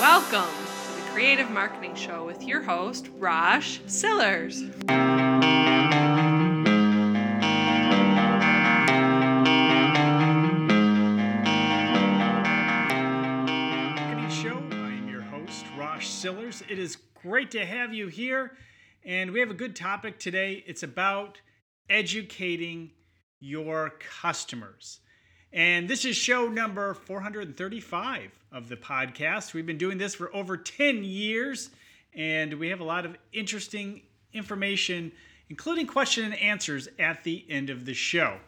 Welcome to the Creative Marketing Show with your host, Rosh Sillars. Marketing Show. I am your host, Rosh Sillars. It is great to have you here, and we have a good topic today. It's about educating your customers. And this is show number 435 of the podcast. We've been doing this for over 10 years, and we have a lot of interesting information, including question and answers at the end of the show.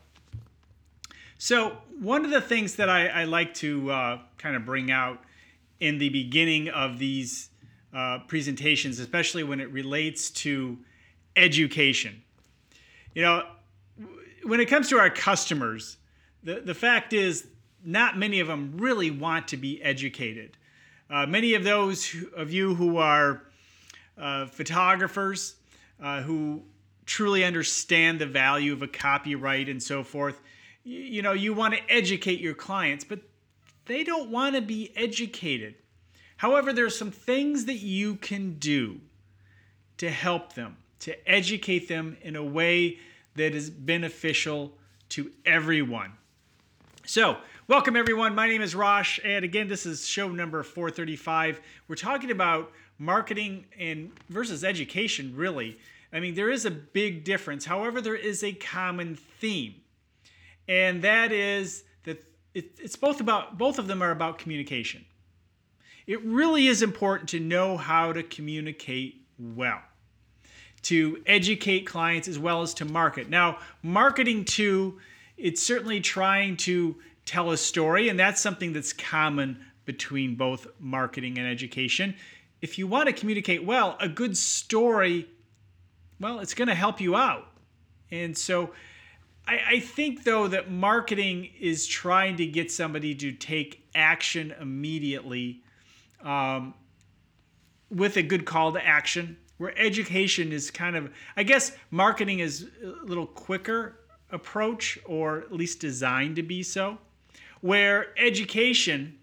So, one of the things that I, I like to uh, kind of bring out in the beginning of these uh, presentations, especially when it relates to education, you know, when it comes to our customers, the, the fact is, not many of them really want to be educated. Uh, many of those who, of you who are uh, photographers, uh, who truly understand the value of a copyright and so forth, you, you know, you want to educate your clients, but they don't want to be educated. However, there are some things that you can do to help them, to educate them in a way that is beneficial to everyone. So, welcome everyone. My name is Rosh, and again, this is show number 435. We're talking about marketing and versus education, really. I mean, there is a big difference. However, there is a common theme, and that is that it, it's both about both of them are about communication. It really is important to know how to communicate well to educate clients as well as to market. Now, marketing to it's certainly trying to tell a story, and that's something that's common between both marketing and education. If you want to communicate well, a good story, well, it's going to help you out. And so I, I think, though, that marketing is trying to get somebody to take action immediately um, with a good call to action where education is kind of i guess marketing is a little quicker approach or at least designed to be so where education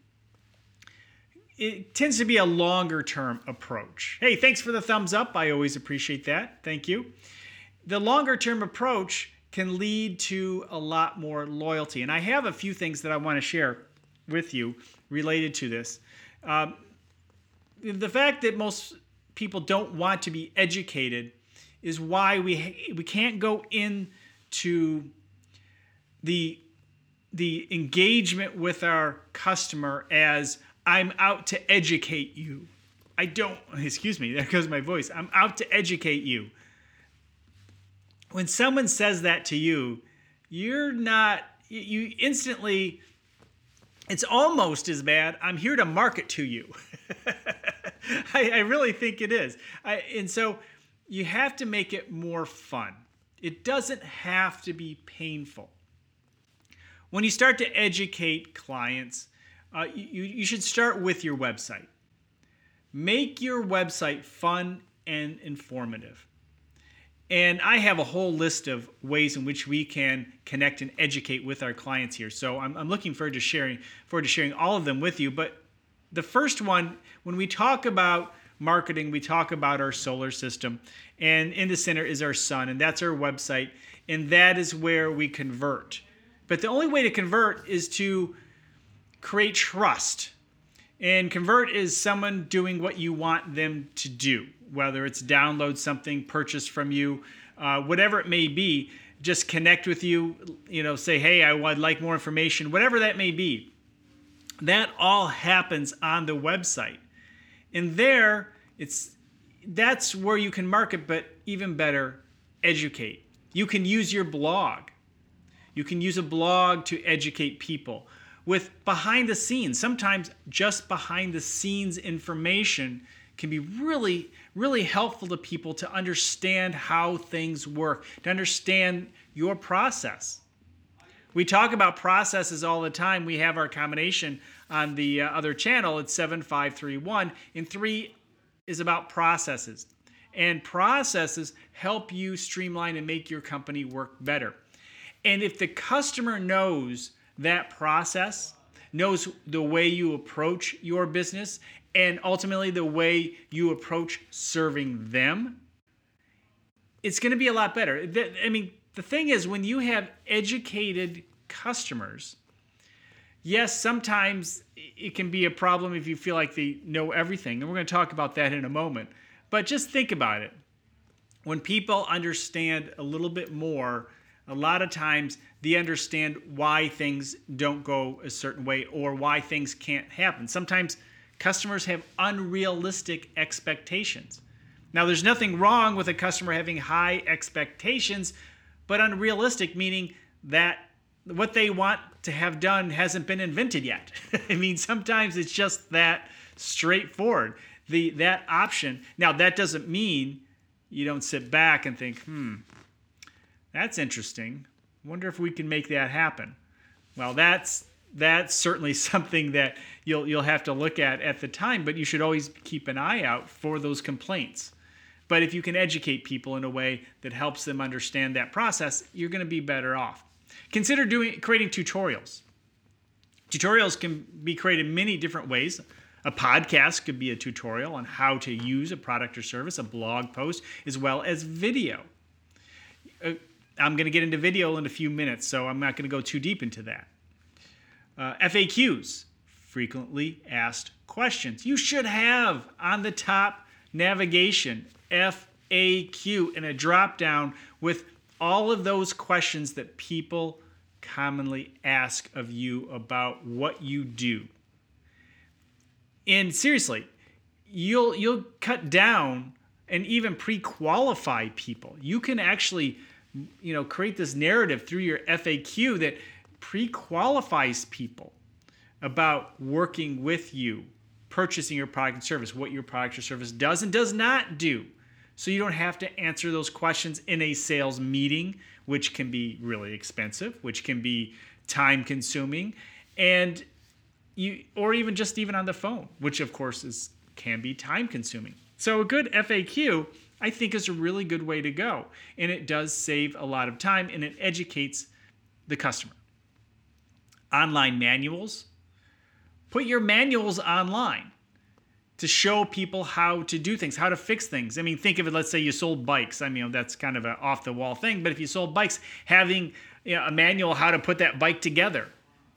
it tends to be a longer term approach. Hey thanks for the thumbs up. I always appreciate that. Thank you. The longer term approach can lead to a lot more loyalty. And i have a few things that i want to share with you related to this. Um, the fact that most people don't want to be educated is why we we can't go into the the engagement with our customer as I'm out to educate you. I don't excuse me, there goes my voice. I'm out to educate you. When someone says that to you, you're not you instantly it's almost as bad. I'm here to market to you. I, I, really think it is. I, and so you have to make it more fun. It doesn't have to be painful. When you start to educate clients, uh, you, you should start with your website. Make your website fun and informative. And I have a whole list of ways in which we can connect and educate with our clients here. So I'm, I'm looking forward to sharing forward to sharing all of them with you. But the first one, when we talk about marketing, we talk about our solar system, and in the center is our sun, and that's our website, and that is where we convert. But the only way to convert is to create trust. And convert is someone doing what you want them to do, whether it's download something, purchase from you, uh, whatever it may be. Just connect with you, you know, say, hey, I would like more information, whatever that may be. That all happens on the website. And there, it's that's where you can market, but even better, educate. You can use your blog. You can use a blog to educate people with behind the scenes. Sometimes just behind the scenes information can be really, really helpful to people to understand how things work, to understand your process. We talk about processes all the time. We have our combination on the uh, other channel. It's 7531. And three is about processes. And processes help you streamline and make your company work better. And if the customer knows that process, knows the way you approach your business and ultimately the way you approach serving them, it's going to be a lot better. I mean, the thing is, when you have educated customers, yes, sometimes it can be a problem if you feel like they know everything. And we're going to talk about that in a moment. But just think about it. When people understand a little bit more, a lot of times they understand why things don't go a certain way or why things can't happen. Sometimes customers have unrealistic expectations. Now, there's nothing wrong with a customer having high expectations, but unrealistic meaning that what they want to have done hasn't been invented yet. I mean, sometimes it's just that straightforward. The that option. Now, that doesn't mean you don't sit back and think, "Hmm, that's interesting. Wonder if we can make that happen." Well, that's that's certainly something that you'll you'll have to look at at the time, but you should always keep an eye out for those complaints. But if you can educate people in a way that helps them understand that process, you're going to be better off. Consider doing creating tutorials. Tutorials can be created many different ways. A podcast could be a tutorial on how to use a product or service, a blog post, as well as video. Uh, I'm going to get into video in a few minutes, so I'm not going to go too deep into that. Uh, FAQs, frequently asked questions. You should have on the top navigation FAQ in a drop down with all of those questions that people commonly ask of you about what you do. And seriously, you'll you'll cut down and even pre-qualify people. You can actually you know create this narrative through your FAQ that pre-qualifies people about working with you, purchasing your product and service, what your product or service does and does not do so you don't have to answer those questions in a sales meeting, which can be really expensive, which can be time consuming, and you or even just even on the phone, which of course is can be time consuming. So a good FAQ I think is a really good way to go, and it does save a lot of time and it educates the customer. Online manuals. Put your manuals online to show people how to do things, how to fix things. I mean, think of it, let's say you sold bikes. I mean, that's kind of an off the wall thing, but if you sold bikes, having you know, a manual how to put that bike together,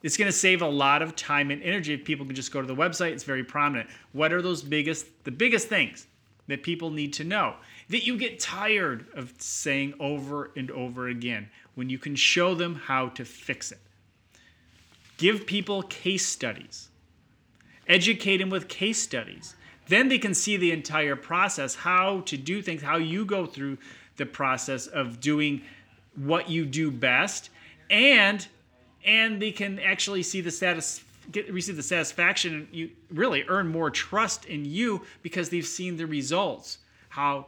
it's going to save a lot of time and energy if people can just go to the website. It's very prominent. What are those biggest, the biggest things that people need to know that you get tired of saying over and over again when you can show them how to fix it? Give people case studies educate them with case studies. Then they can see the entire process, how to do things, how you go through the process of doing what you do best, and and they can actually see the status get receive the satisfaction you really earn more trust in you because they've seen the results how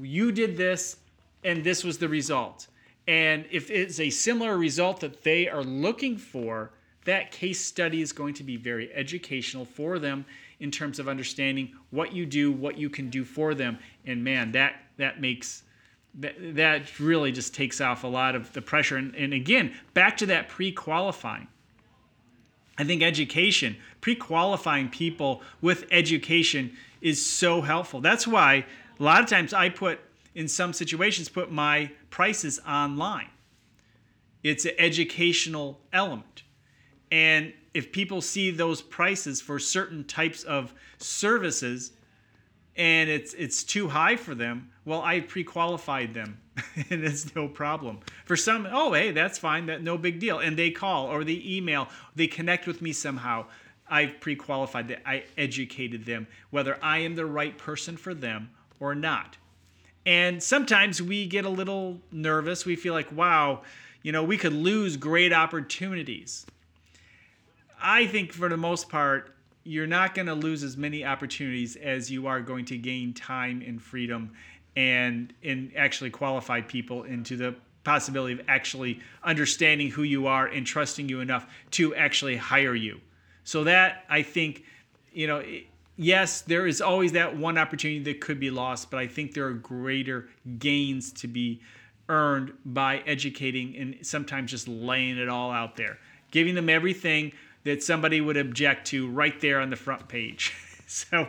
you did this and this was the result and if it's a similar result that they are looking for that case study is going to be very educational for them in terms of understanding what you do, what you can do for them. And man, that that makes that, that really just takes off a lot of the pressure. And, and again, back to that pre-qualifying. I think education, pre-qualifying people with education is so helpful. That's why a lot of times I put in some situations put my prices online. It's an educational element. And if people see those prices for certain types of services and it's it's too high for them, well, I pre-qualified them and it's no problem. For some, oh, hey, that's fine, that no big deal. And they call or they email, they connect with me somehow. I've pre-qualified that I educated them whether I am the right person for them or not. And sometimes we get a little nervous. We feel like, wow, you know, we could lose great opportunities. I think for the most part, you're not going to lose as many opportunities as you are going to gain time and freedom and and actually qualified people into the possibility of actually understanding who you are and trusting you enough to actually hire you. So that I think, you know, yes, there is always that one opportunity that could be lost, but I think there are greater gains to be earned by educating and sometimes just laying it all out there, giving them everything that somebody would object to right there on the front page. so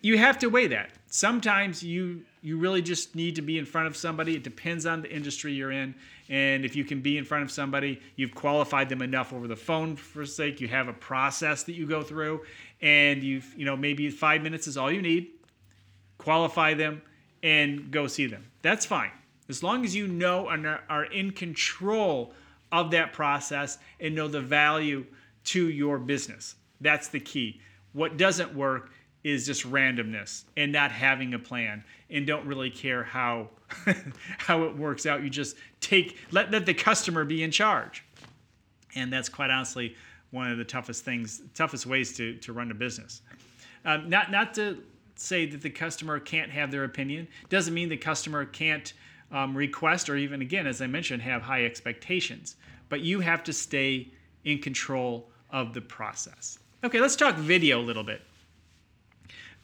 you have to weigh that. Sometimes you you really just need to be in front of somebody. It depends on the industry you're in. And if you can be in front of somebody, you've qualified them enough over the phone for sake. You have a process that you go through, and you've, you know, maybe five minutes is all you need. Qualify them and go see them. That's fine. As long as you know and are in control of that process and know the value to your business. That's the key. What doesn't work is just randomness and not having a plan and don't really care how how it works out. You just take let, let the customer be in charge. And that's quite honestly one of the toughest things, toughest ways to, to run a business. Um, not not to say that the customer can't have their opinion. Doesn't mean the customer can't um, request or even again, as I mentioned, have high expectations. But you have to stay in control of the process. Okay, let's talk video a little bit.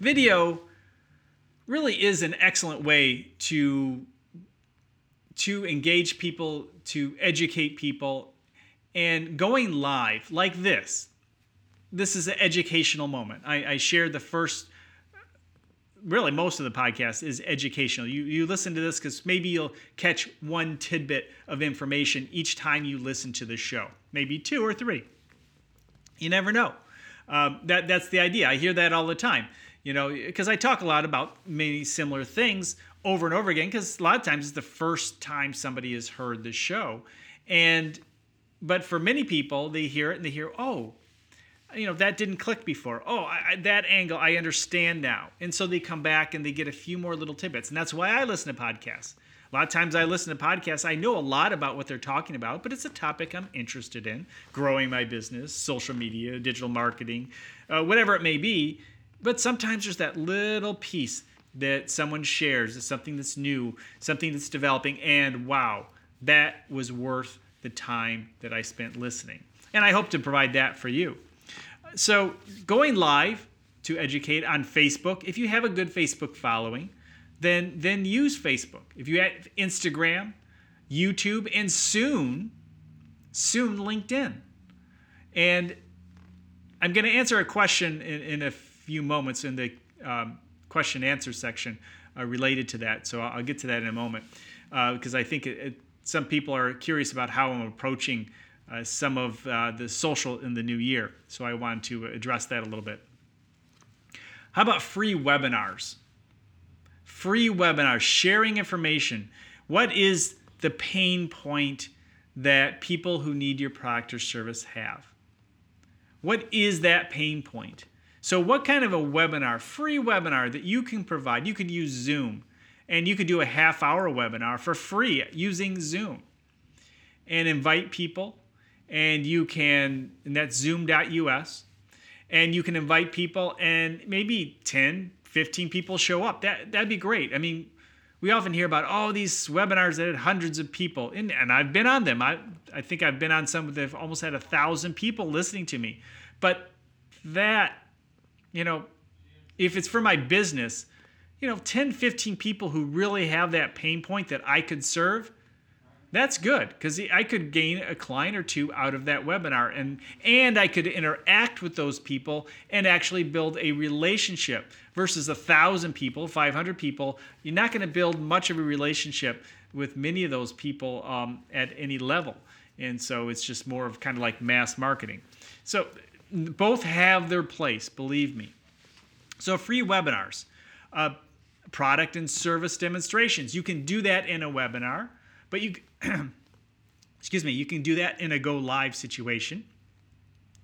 Video really is an excellent way to to engage people, to educate people, and going live like this. This is an educational moment. I, I shared the first really most of the podcast is educational. You you listen to this because maybe you'll catch one tidbit of information each time you listen to the show, maybe two or three. You never know. Um, that that's the idea. I hear that all the time. You know, because I talk a lot about many similar things over and over again. Because a lot of times it's the first time somebody has heard the show, and but for many people, they hear it and they hear, oh, you know that didn't click before. Oh I, that angle i understand now. And so they come back and they get a few more little tidbits. And that's why i listen to podcasts. A lot of times I listen to podcasts, I know a lot about what they're talking about, but it's a topic I'm interested in growing my business, social media, digital marketing, uh, whatever it may be. But sometimes there's that little piece that someone shares, something that's new, something that's developing, and wow, that was worth the time that I spent listening. And I hope to provide that for you. So, going live to educate on Facebook, if you have a good Facebook following, then then use Facebook. If you have Instagram, YouTube, and soon, soon LinkedIn. And I'm going to answer a question in, in, a few moments in the um, question answer section uh, related to that. So I'll, get to that in a moment because uh, I think it, it, some people are curious about how I'm approaching uh, some of uh, the social in the new year. So I want to address that a little bit. How about free webinars? free webinar sharing information. What is the pain point that people who need your product or service have? What is that pain point? So, what kind of a webinar, free webinar that you can provide? You could use Zoom and you could do a half hour webinar for free using Zoom and invite people. And you can, and that's zoom.us, and you can invite people, and maybe 10, 15 people show up. That that'd be great. I mean, we often hear about oh these webinars that had hundreds of people, and, and I've been on them. I I think I've been on some that have almost had a thousand people listening to me. But that, you know, if it's for my business, you know, 10, 15 people who really have that pain point that I could serve, that's good because I could gain a client or two out of that webinar and and I could interact with those people and actually build a relationship versus a thousand people, 500 people. You're not going to build much of a relationship with many of those people um, at any level, and so it's just more of kind of like mass marketing. So both have their place, believe me. So free webinars, uh, product and service demonstrations. You can do that in a webinar, but you excuse me, you can do that in a go live situation.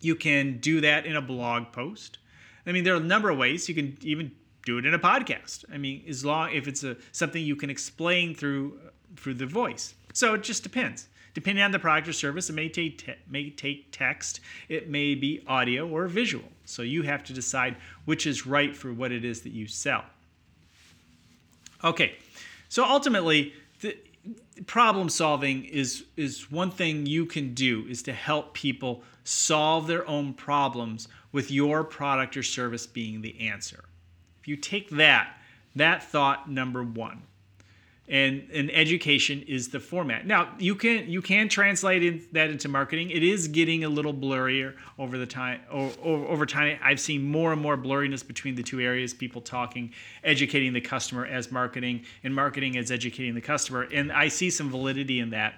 You can do that in a blog post. I mean, there are a number of ways. You can even do it in a podcast. I mean, as long if it's a something you can explain through through the voice. So it just depends. Depending on the product or service, it may take te- may take text, it may be audio or visual. So you have to decide which is right for what it is that you sell. Okay, so ultimately, the, problem solving is is one thing you can do is to help people solve their own problems with your product or service being the answer. If you take that, that thought number 1 and, and education is the format. Now you can you can translate in, that into marketing. It is getting a little blurrier over the time. Over, over time, I've seen more and more blurriness between the two areas. People talking, educating the customer as marketing, and marketing as educating the customer. And I see some validity in that.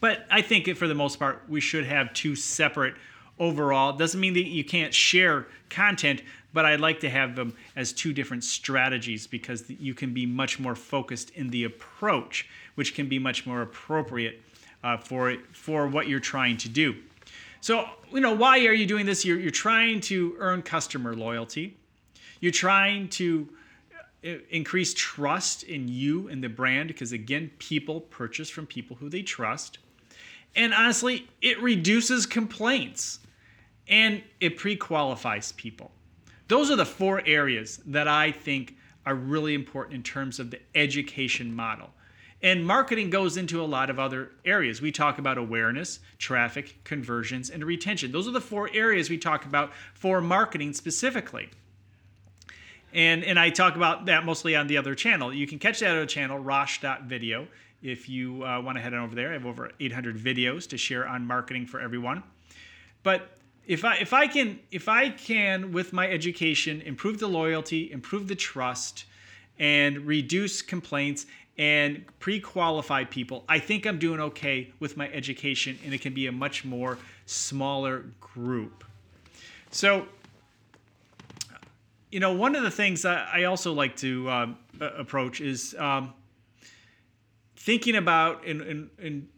But I think for the most part, we should have two separate overall. Doesn't mean that you can't share content, but I'd like to have them as two different strategies because you can be much more focused in the approach, which can be much more appropriate uh, for for what you're trying to do. So, you know, why are you doing this? You're, you're trying to earn customer loyalty. You're trying to uh, increase trust in you and the brand because, again, people purchase from people who they trust. And honestly, it reduces complaints and it pre qualifies people. Those are the four areas that I think are really important in terms of the education model. And marketing goes into a lot of other areas. We talk about awareness, traffic, conversions, and retention. Those are the four areas we talk about for marketing specifically. And, and I talk about that mostly on the other channel. You can catch that other channel, rosh.video, if you uh, want to head on over there. I have over 800 videos to share on marketing for everyone. But if I if I can if I can with my education improve the loyalty, improve the trust, and reduce complaints and pre-qualify people, I think I'm doing okay with my education, and it can be a much more smaller group. So, you know, one of the things I also like to um, approach is um, thinking about and, and, and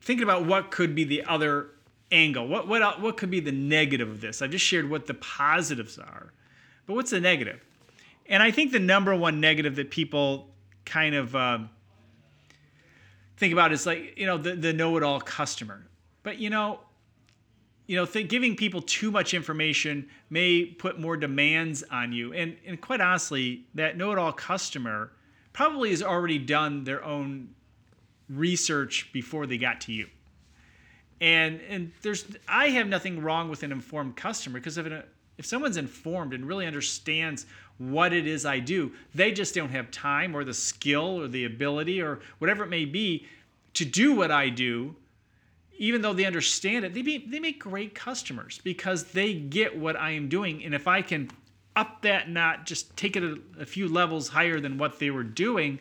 thinking about what could be the other angle? What what what could be the negative of this? I've just shared what the positives are, but what's the negative? And I think the number one negative that people kind of uh, think about is like you know the the know-it-all customer. But you know, you know, th- giving people too much information may put more demands on you. And and quite honestly, that know-it-all customer probably has already done their own research before they got to you and and there's I have nothing wrong with an informed customer because if an, if someone's informed and really understands what it is I do, they just don't have time or the skill or the ability or whatever it may be to do what I do. Even though they understand it, they be, they make great customers because they get what I am doing. And if I can up that not just take it a, a few levels higher than what they were doing,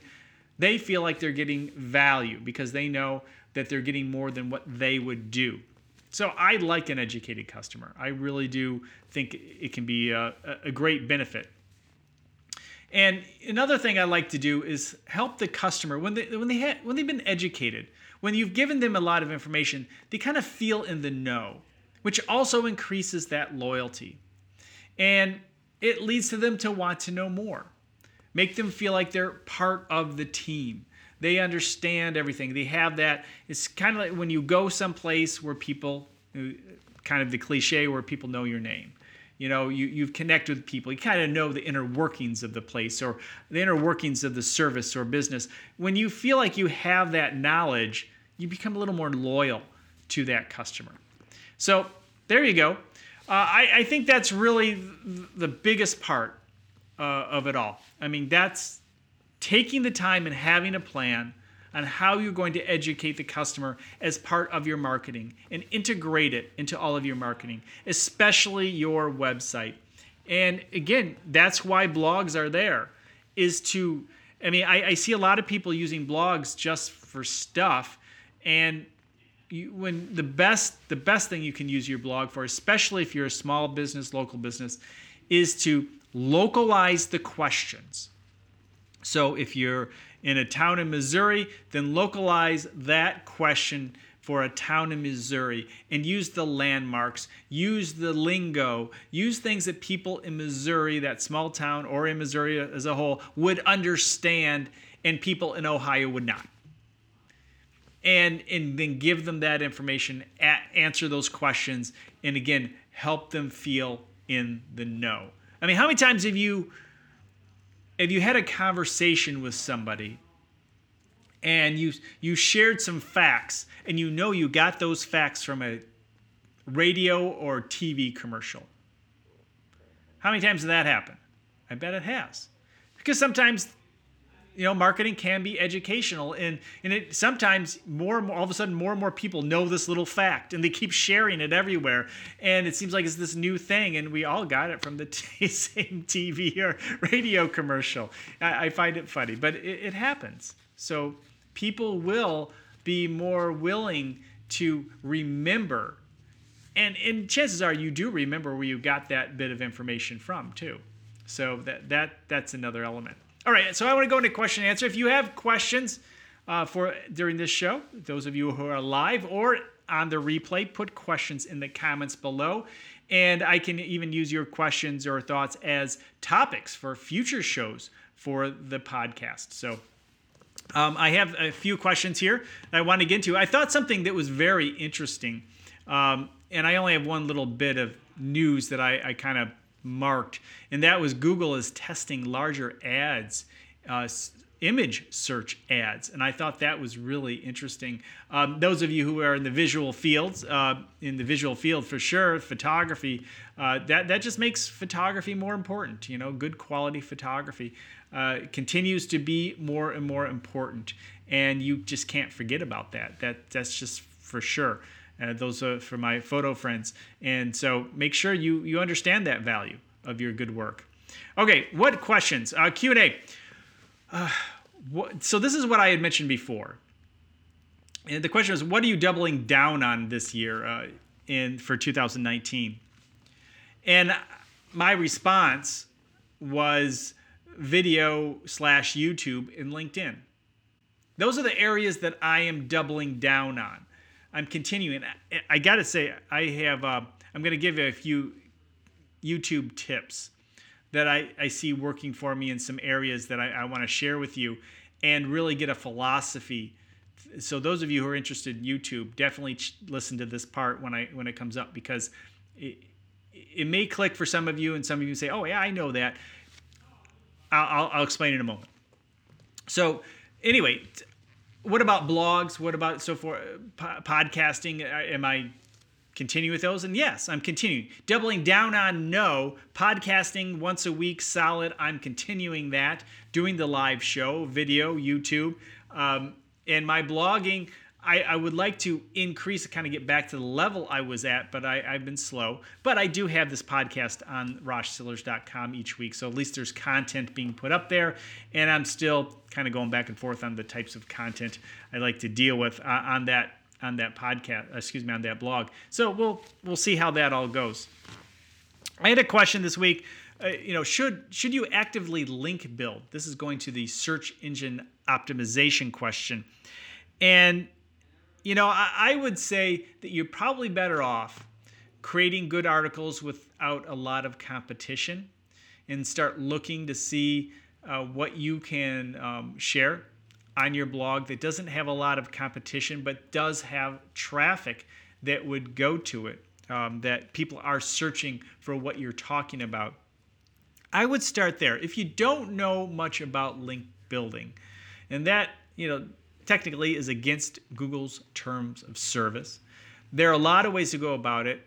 they feel like they're getting value because they know that they're getting more than what they would do. So I like an educated customer. I really do think it can be a, a great benefit. And another thing I like to do is help the customer when they when they ha- when they've been educated, when you've given them a lot of information, they kind of feel in the know, which also increases that loyalty. And it leads to them to want to know more. Make them feel like they're part of the team. They understand everything. They have that. It's kind of like when you go someplace where people, kind of the cliche where people know your name. You know, you, you've connected with people. You kind of know the inner workings of the place or the inner workings of the service or business. When you feel like you have that knowledge, you become a little more loyal to that customer. So there you go. Uh, I, I, think that's really the biggest part uh, of it all. I mean, that's taking the time and having a plan on how you're going to educate the customer as part of your marketing and integrate it into all of your marketing, especially your website. And again, that's why blogs are there, is to, I mean, I, I see a lot of people using blogs just for stuff. And you, when the best, the best thing you can use your blog for, especially if you're a small business, local business, is to localize the questions so if you're in a town in Missouri, then localize that question for a town in Missouri and use the landmarks, use the lingo, use things that people in Missouri, that small town, or in Missouri as a whole, would understand and people in Ohio would not. And, and then give them that information, answer those questions, and again, help them feel in the know. I mean, how many times have you if you had a conversation with somebody and you you shared some facts and you know you got those facts from a radio or TV commercial. How many times did that happen? I bet it has. Because sometimes you know marketing can be educational and and it sometimes more and more all of a sudden more and more people know this little fact and they keep sharing it everywhere and it seems like it's this new thing and we all got it from the t- same tv or radio commercial. I, I find it funny but it, it happens. So people will be more willing to remember and and chances are you do remember where you got that bit of information from too. So that that that's another element all right, so I want to go into question and answer. If you have questions uh, for during this show, those of you who are live or on the replay, put questions in the comments below. And I can even use your questions or thoughts as topics for future shows for the podcast. So um, I have a few questions here that I want to get into. I thought something that was very interesting, um, and I only have one little bit of news that I, I kind of marked, and that was Google is testing larger ads. Uh, image search ads. And I thought that was really interesting. Um, those of you who are in the visual fields, uh, in the visual field for sure, photography, uh, that, that just makes photography more important. You know, good quality photography uh, continues to be more and more important. And you just can't forget about that. That That's just for sure. Uh, those are for my photo friends. And so make sure you, you understand that value of your good work. Okay, what questions? Uh, Q&A. Uh, what, so this is what I had mentioned before. And the question is, what are you doubling down on this year uh, in for 2019? And my response was video slash YouTube and LinkedIn. Those are the areas that I am doubling down on. I'm continuing. I, I got to say, I have. Uh, I'm to give you a few YouTube tips that I, I see working for me in some areas that I, I want to share with you and really get a philosophy. So those of you who are interested in YouTube, definitely ch- listen to this part when I when it comes up because it, it may click for some of you and some of you say, oh yeah, I know that. I'll, I'll, I'll explain in a moment. So anyway, what about blogs? What about so for podcasting? Uh, am I continue with those? And yes, I'm continuing. Doubling down on no. Podcasting once a week, solid. I'm continuing that. Doing the live show, video, YouTube. Um, and my blogging, I, I, would like to increase, kind of get back to the level I was at, but I, have been slow. But I do have this podcast on roshsillars.com each week. So at least there's content being put up there. And I'm still kind of going back and forth on the types of content I like to deal with uh, on that on that podcast excuse me on that blog so we'll we'll see how that all goes i had a question this week uh, you know should should you actively link build this is going to the search engine optimization question and you know, I, I would say that you're probably better off creating good articles without a lot of competition and start looking to see uh, what you can um, share on your blog that doesn't have a lot of competition but does have traffic that would go to it, um, that people are searching for what you're talking about. I would start there. If you don't know much about link building, and that, you know, technically is against Google's terms of service. There are a lot of ways to go about it.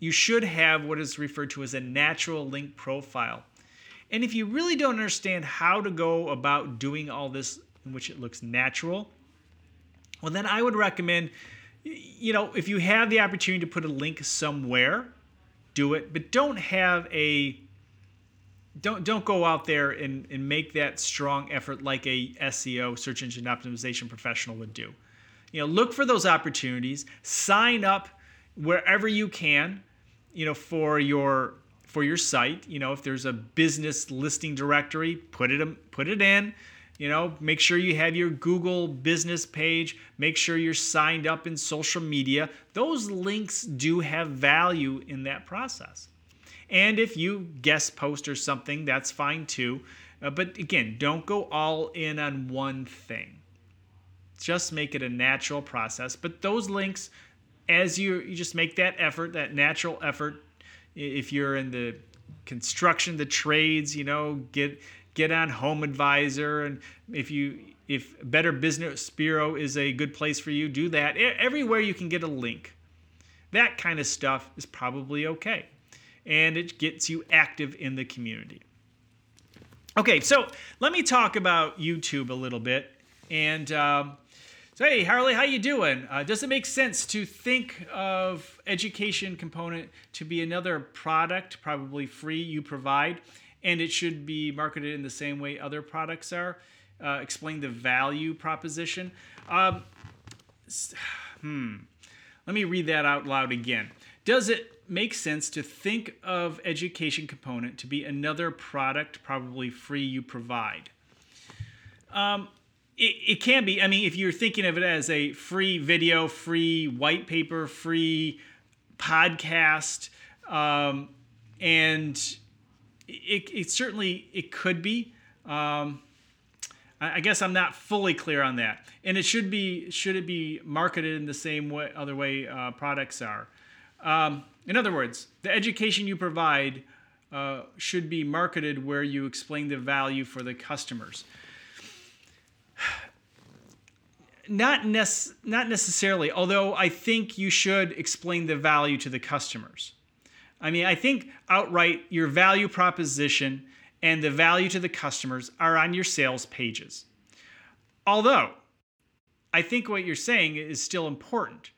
You should have what is referred to as a natural link profile. And if you really don't understand how to go about doing all this in which it looks natural, well, then I would recommend, you know, if you have the opportunity to put a link somewhere, do it, but don't have a don't don't go out there and, and make that strong effort like a SEO search engine optimization professional would do. You know, look for those opportunities, sign up wherever you can, you know, for your for your site. You know, if there's a business listing directory, put it put it in. You know, make sure you have your Google business page. Make sure you're signed up in social media. Those links do have value in that process. And if you guest post or something, that's fine too. Uh, but again, don't go all in on one thing. Just make it a natural process. But those links, as you, you just make that effort, that natural effort, if you're in the construction, the trades, you know, get get on Home Advisor, and if you if Better Business Bureau is a good place for you, do that. Everywhere you can get a link, that kind of stuff is probably okay and it gets you active in the community. Okay, so let me talk about YouTube a little bit. And um, so, hey, Harley, how you doing? Uh, does it make sense to think of education component to be another product, probably free, you provide, and it should be marketed in the same way other products are? Uh, explain the value proposition. Um, hmm. Let me read that out loud again. Does it make sense to think of education component to be another product, probably free, you provide? Um, it, it can be. I mean, if you're thinking of it as a free video, free white paper, free podcast, um, and it, it certainly it could be. Um, I guess I'm not fully clear on that. And it should be should it be marketed in the same way other way uh, products are. Um, in other words, the education you provide uh, should be marketed where you explain the value for the customers. Not, nec- not necessarily, although I think you should explain the value to the customers. I mean, I think outright your value proposition and the value to the customers are on your sales pages. Although, I think what you're saying is still important.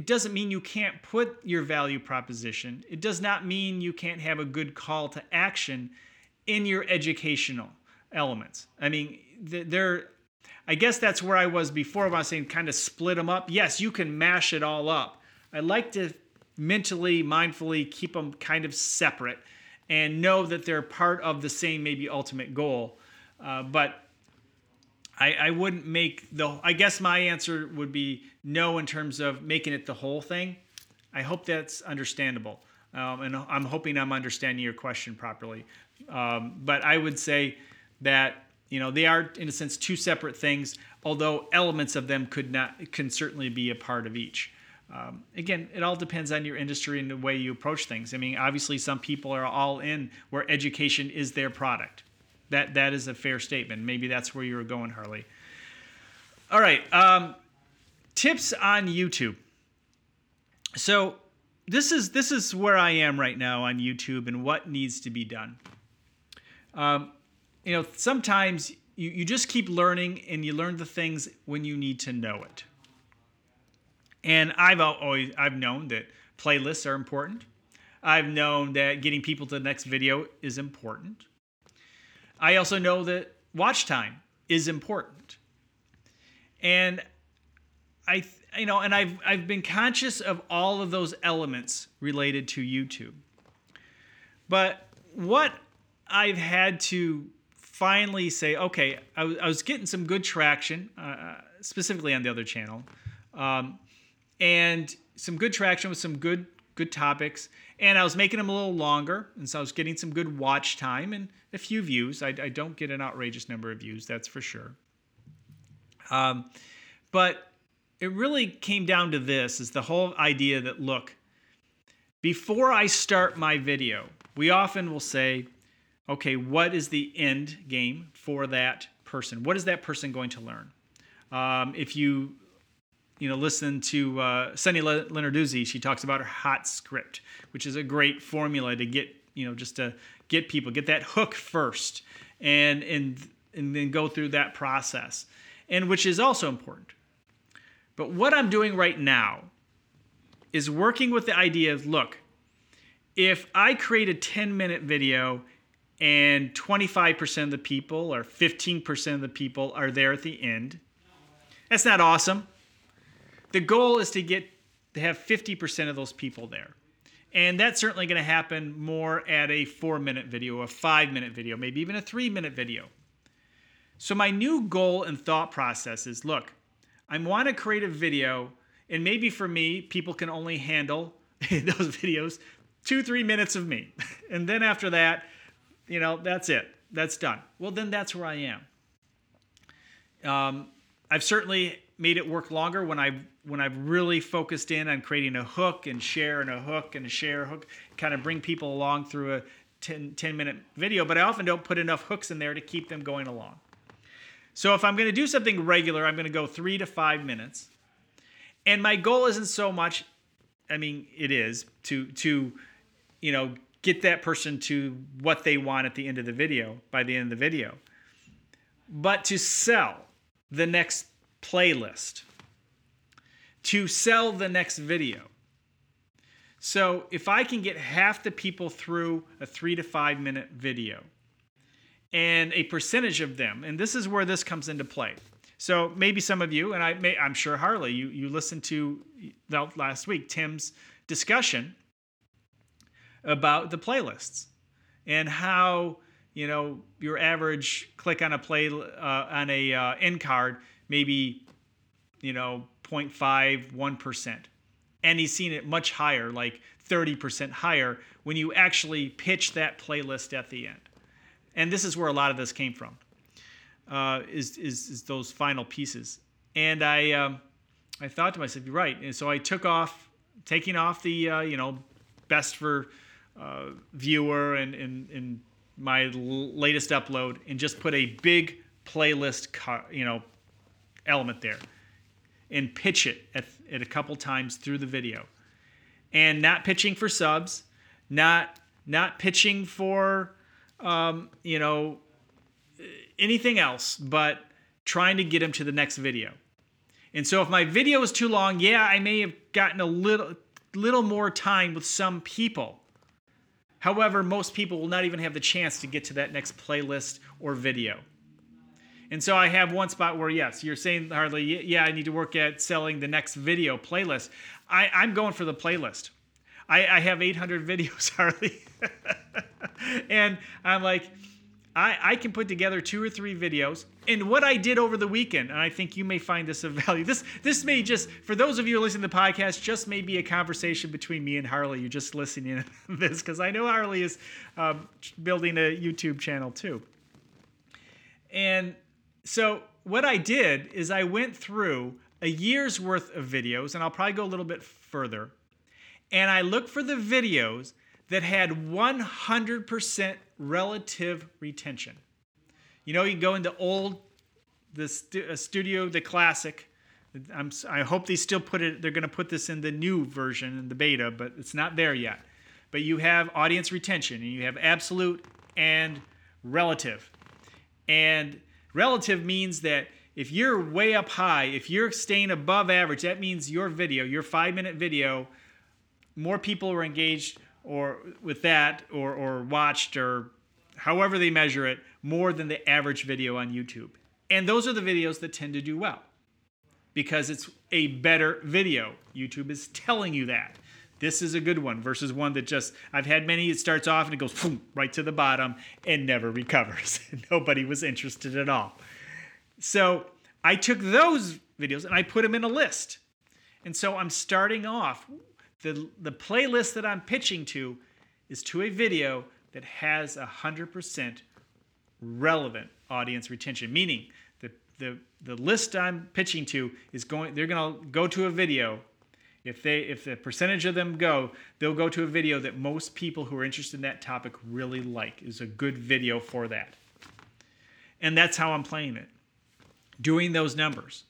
It doesn't mean you can't put your value proposition. It does not mean you can't have a good call to action in your educational elements. I mean, there I guess that's where I was before when I was saying kind of split them up. Yes, you can mash it all up. I like to mentally, mindfully keep them kind of separate and know that they're part of the same maybe ultimate goal. Uh, but I, I wouldn't make the. I guess my answer would be no in terms of making it the whole thing. I hope that's understandable, um, and I'm hoping I'm understanding your question properly. Um, but I would say that you know they are in a sense two separate things, although elements of them could not can certainly be a part of each. Um, again, it all depends on your industry and the way you approach things. I mean, obviously, some people are all in where education is their product. That that is a fair statement. Maybe that's where you were going, Harley. All right, um, tips on YouTube. So this is this is where I am right now on YouTube and what needs to be done. Um, you know, sometimes you, you just keep learning and you learn the things when you need to know it. And I've always I've known that playlists are important. I've known that getting people to the next video is important. I also know that watch time is important. And I you know, and I've I've been conscious of all of those elements related to YouTube. But what I've had to finally say, okay, I, w- I was getting some good traction, uh, specifically on the other channel. Um, and some good traction with some good good topics and i was making them a little longer and so i was getting some good watch time and a few views i, I don't get an outrageous number of views that's for sure um, but it really came down to this is the whole idea that look before i start my video we often will say okay what is the end game for that person what is that person going to learn um, if you you know, listen to uh, Sunny Lenarduzzi. She talks about her hot script, which is a great formula to get, you know, just to get people get that hook first, and and and then go through that process, and which is also important. But what I'm doing right now is working with the idea of look, if I create a 10 minute video and 25% of the people or 15% of the people are there at the end, that's not awesome the goal is to get to have 50% of those people there. And that's certainly going to happen more at a four minute video, a five minute video, maybe even a three minute video. So, my new goal and thought process is look, I want to create a video, and maybe for me, people can only handle those videos two, three minutes of me. And then after that, you know, that's it. That's done. Well, then that's where I am. Um, I've certainly made it work longer when I when I've really focused in on creating a hook and share and a hook and a share hook, kind of bring people along through a 10, 10 minute video, but I often don't put enough hooks in there to keep them going along. So if I'm going to do something regular, I'm going to go three to five minutes. And my goal isn't so much, I mean, it is to to, you know, get that person to what they want at the end of the video by the end of the video, but to sell the next playlist, to sell the next video. So if I can get half the people through a three to five minute video, and a percentage of them, and this is where this comes into play. So maybe some of you, and I may, I'm sure Harley, you you listened to last week Tim's discussion about the playlists and how you know your average click on a play uh, on a uh, end card maybe you know 0.5 1% and he's seen it much higher like 30% higher when you actually pitch that playlist at the end and this is where a lot of this came from uh, is, is, is those final pieces. And i um, i thought to myself you're right. And so i took off taking off the uh, you know best for uh, viewer and, and, my latest upload and just put a big playlist you know element there and pitch it at, at a couple times through the video. And not pitching for subs not not pitching for um, you know anything else but trying to get them to the next video and so if my video is too long yeah i may have gotten a little little more time with some people However, most people will not even have the chance to get to that next playlist or video. And so I have one spot where, yes, you're saying, Harley, yeah, I need to work at selling the next video playlist. I, I'm going for the playlist. I, I have 800 videos, Harley. and I'm like, I, I can put together two or three videos. And what I did over the weekend, and I think you may find this of value. This this may just for those of you listening to the podcast, just may be a conversation between me and Harley. You're just listening to this because I know Harley is um, building a YouTube channel too. And so what I did is I went through a year's worth of videos, and I'll probably go a little bit further. And I looked for the videos that had 100% relative retention. You know, you go into old, the stu- uh, studio, the classic. I'm, I hope they still put it, they're going to put this in the new version, in the beta, but it's not there yet. But you have audience retention, and you have absolute and relative. And relative means that if you're way up high, if you're staying above average, that means your video, your five minute video, more people are engaged or with that or, or watched or however they measure it more than the average video on YouTube. And those are the videos that tend to do well because it's a better video. YouTube is telling you that. This is a good one versus one that just, I've had many, it starts off and it goes boom, right to the bottom and never recovers. Nobody was interested at all. So I took those videos and I put them in a list. And so I'm starting off the, the playlist that I'm pitching to is to a video that has 100% relevant audience retention, meaning the, the, the list I'm pitching to is going, they're going to go to a video. If they, if the percentage of them go, they'll go to a video that most people who are interested in that topic really like. Is a good video for that. And that's how I'm playing it, doing those numbers.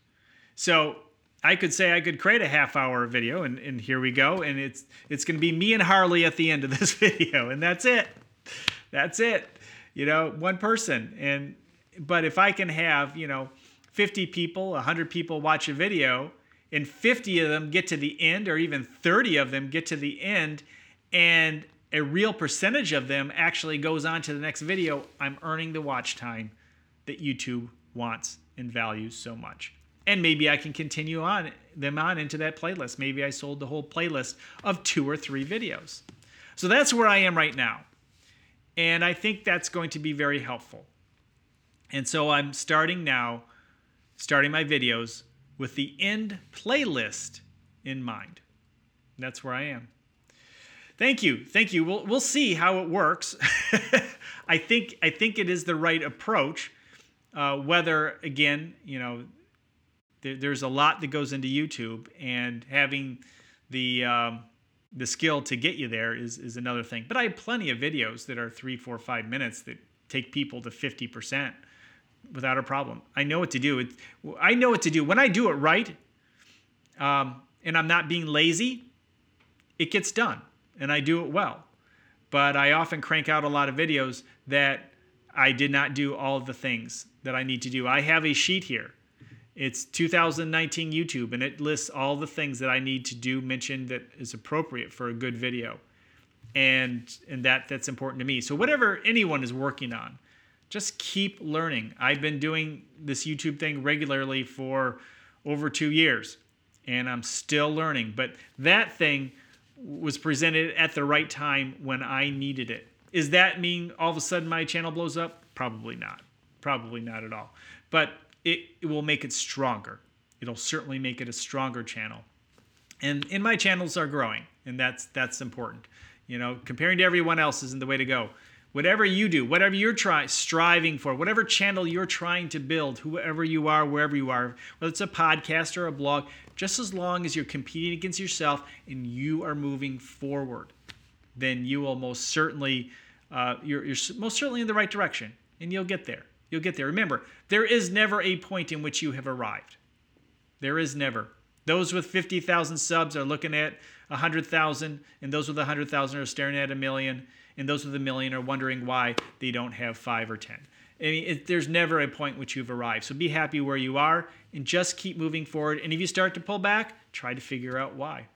So I could say I could create a half hour video and, and here we go. And it's it's gonna be me and Harley at the end of this video, and that's it. That's it. You know, one person. And but if I can have, you know, 50 people, 100 people watch a video, and 50 of them get to the end, or even 30 of them get to the end, and a real percentage of them actually goes on to the next video, I'm earning the watch time that YouTube wants and values so much and maybe I can continue on them on into that playlist. Maybe I sold the whole playlist of two or three videos. So that's where I am right now. And I think that's going to be very helpful. And so I'm starting now, starting my videos with the end playlist in mind. That's where I am. Thank you. Thank you. We'll, we'll see how it works. I think I think it is the right approach. Uh, whether again, you know, there, there's a lot that goes into YouTube, and having the um, the skill to get you there is is another thing. But I have plenty of videos that are three, four, five minutes that take people to fifty percent without a problem. I know what to do. It, I know what to do when I do it right, um, and I'm not being lazy. It gets done, and I do it well. but I often crank out a lot of videos that I did not do all the things that I need to do. I have a sheet here. It's 2019 YouTube, and it lists all the things that I need to do, mention that is appropriate for a good video, and and that that's important to me. So whatever anyone is working on, just keep learning. I've been doing this YouTube thing regularly for over two years, and I'm still learning. But that thing was presented at the right time when I needed it. Is that mean all of a sudden my channel blows up? Probably not. Probably not at all. But it, it will make it stronger. It'll certainly make it a stronger channel. And and my channels are growing, and that's that's important. You know, comparing to everyone else isn't the way to go. Whatever you do, whatever you're trying striving for, whatever channel you're trying to build, whoever you are, wherever you are, whether it's a podcast or a blog, just as long as you're competing against yourself and you are moving forward, then you will most certainly uh, you're, you're most certainly in the right direction, and you'll get there. You'll get there. Remember, there is never a point in which you have arrived. There is never. Those with 50,000 subs are looking at 100,000, and those with 100,000 are staring at a million, and those with a million are wondering why they don't have five or 10. I mean, it, there's never a point which you've arrived. So be happy where you are and just keep moving forward. And if you start to pull back, try to figure out why.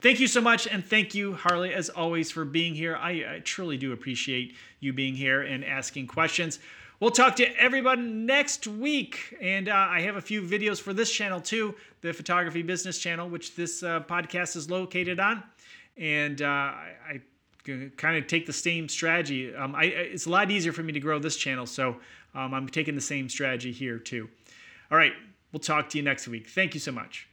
Thank you so much, and thank you, Harley, as always, for being here. I, I truly do appreciate you being here and asking questions. We'll talk to everybody next week. And uh, I have a few videos for this channel too, the Photography Business Channel, which this uh, podcast is located on. And uh, I, I kind of take the same strategy. Um, I, it's a lot easier for me to grow this channel, so um, I'm taking the same strategy here too. All right, we'll talk to you next week. Thank you so much.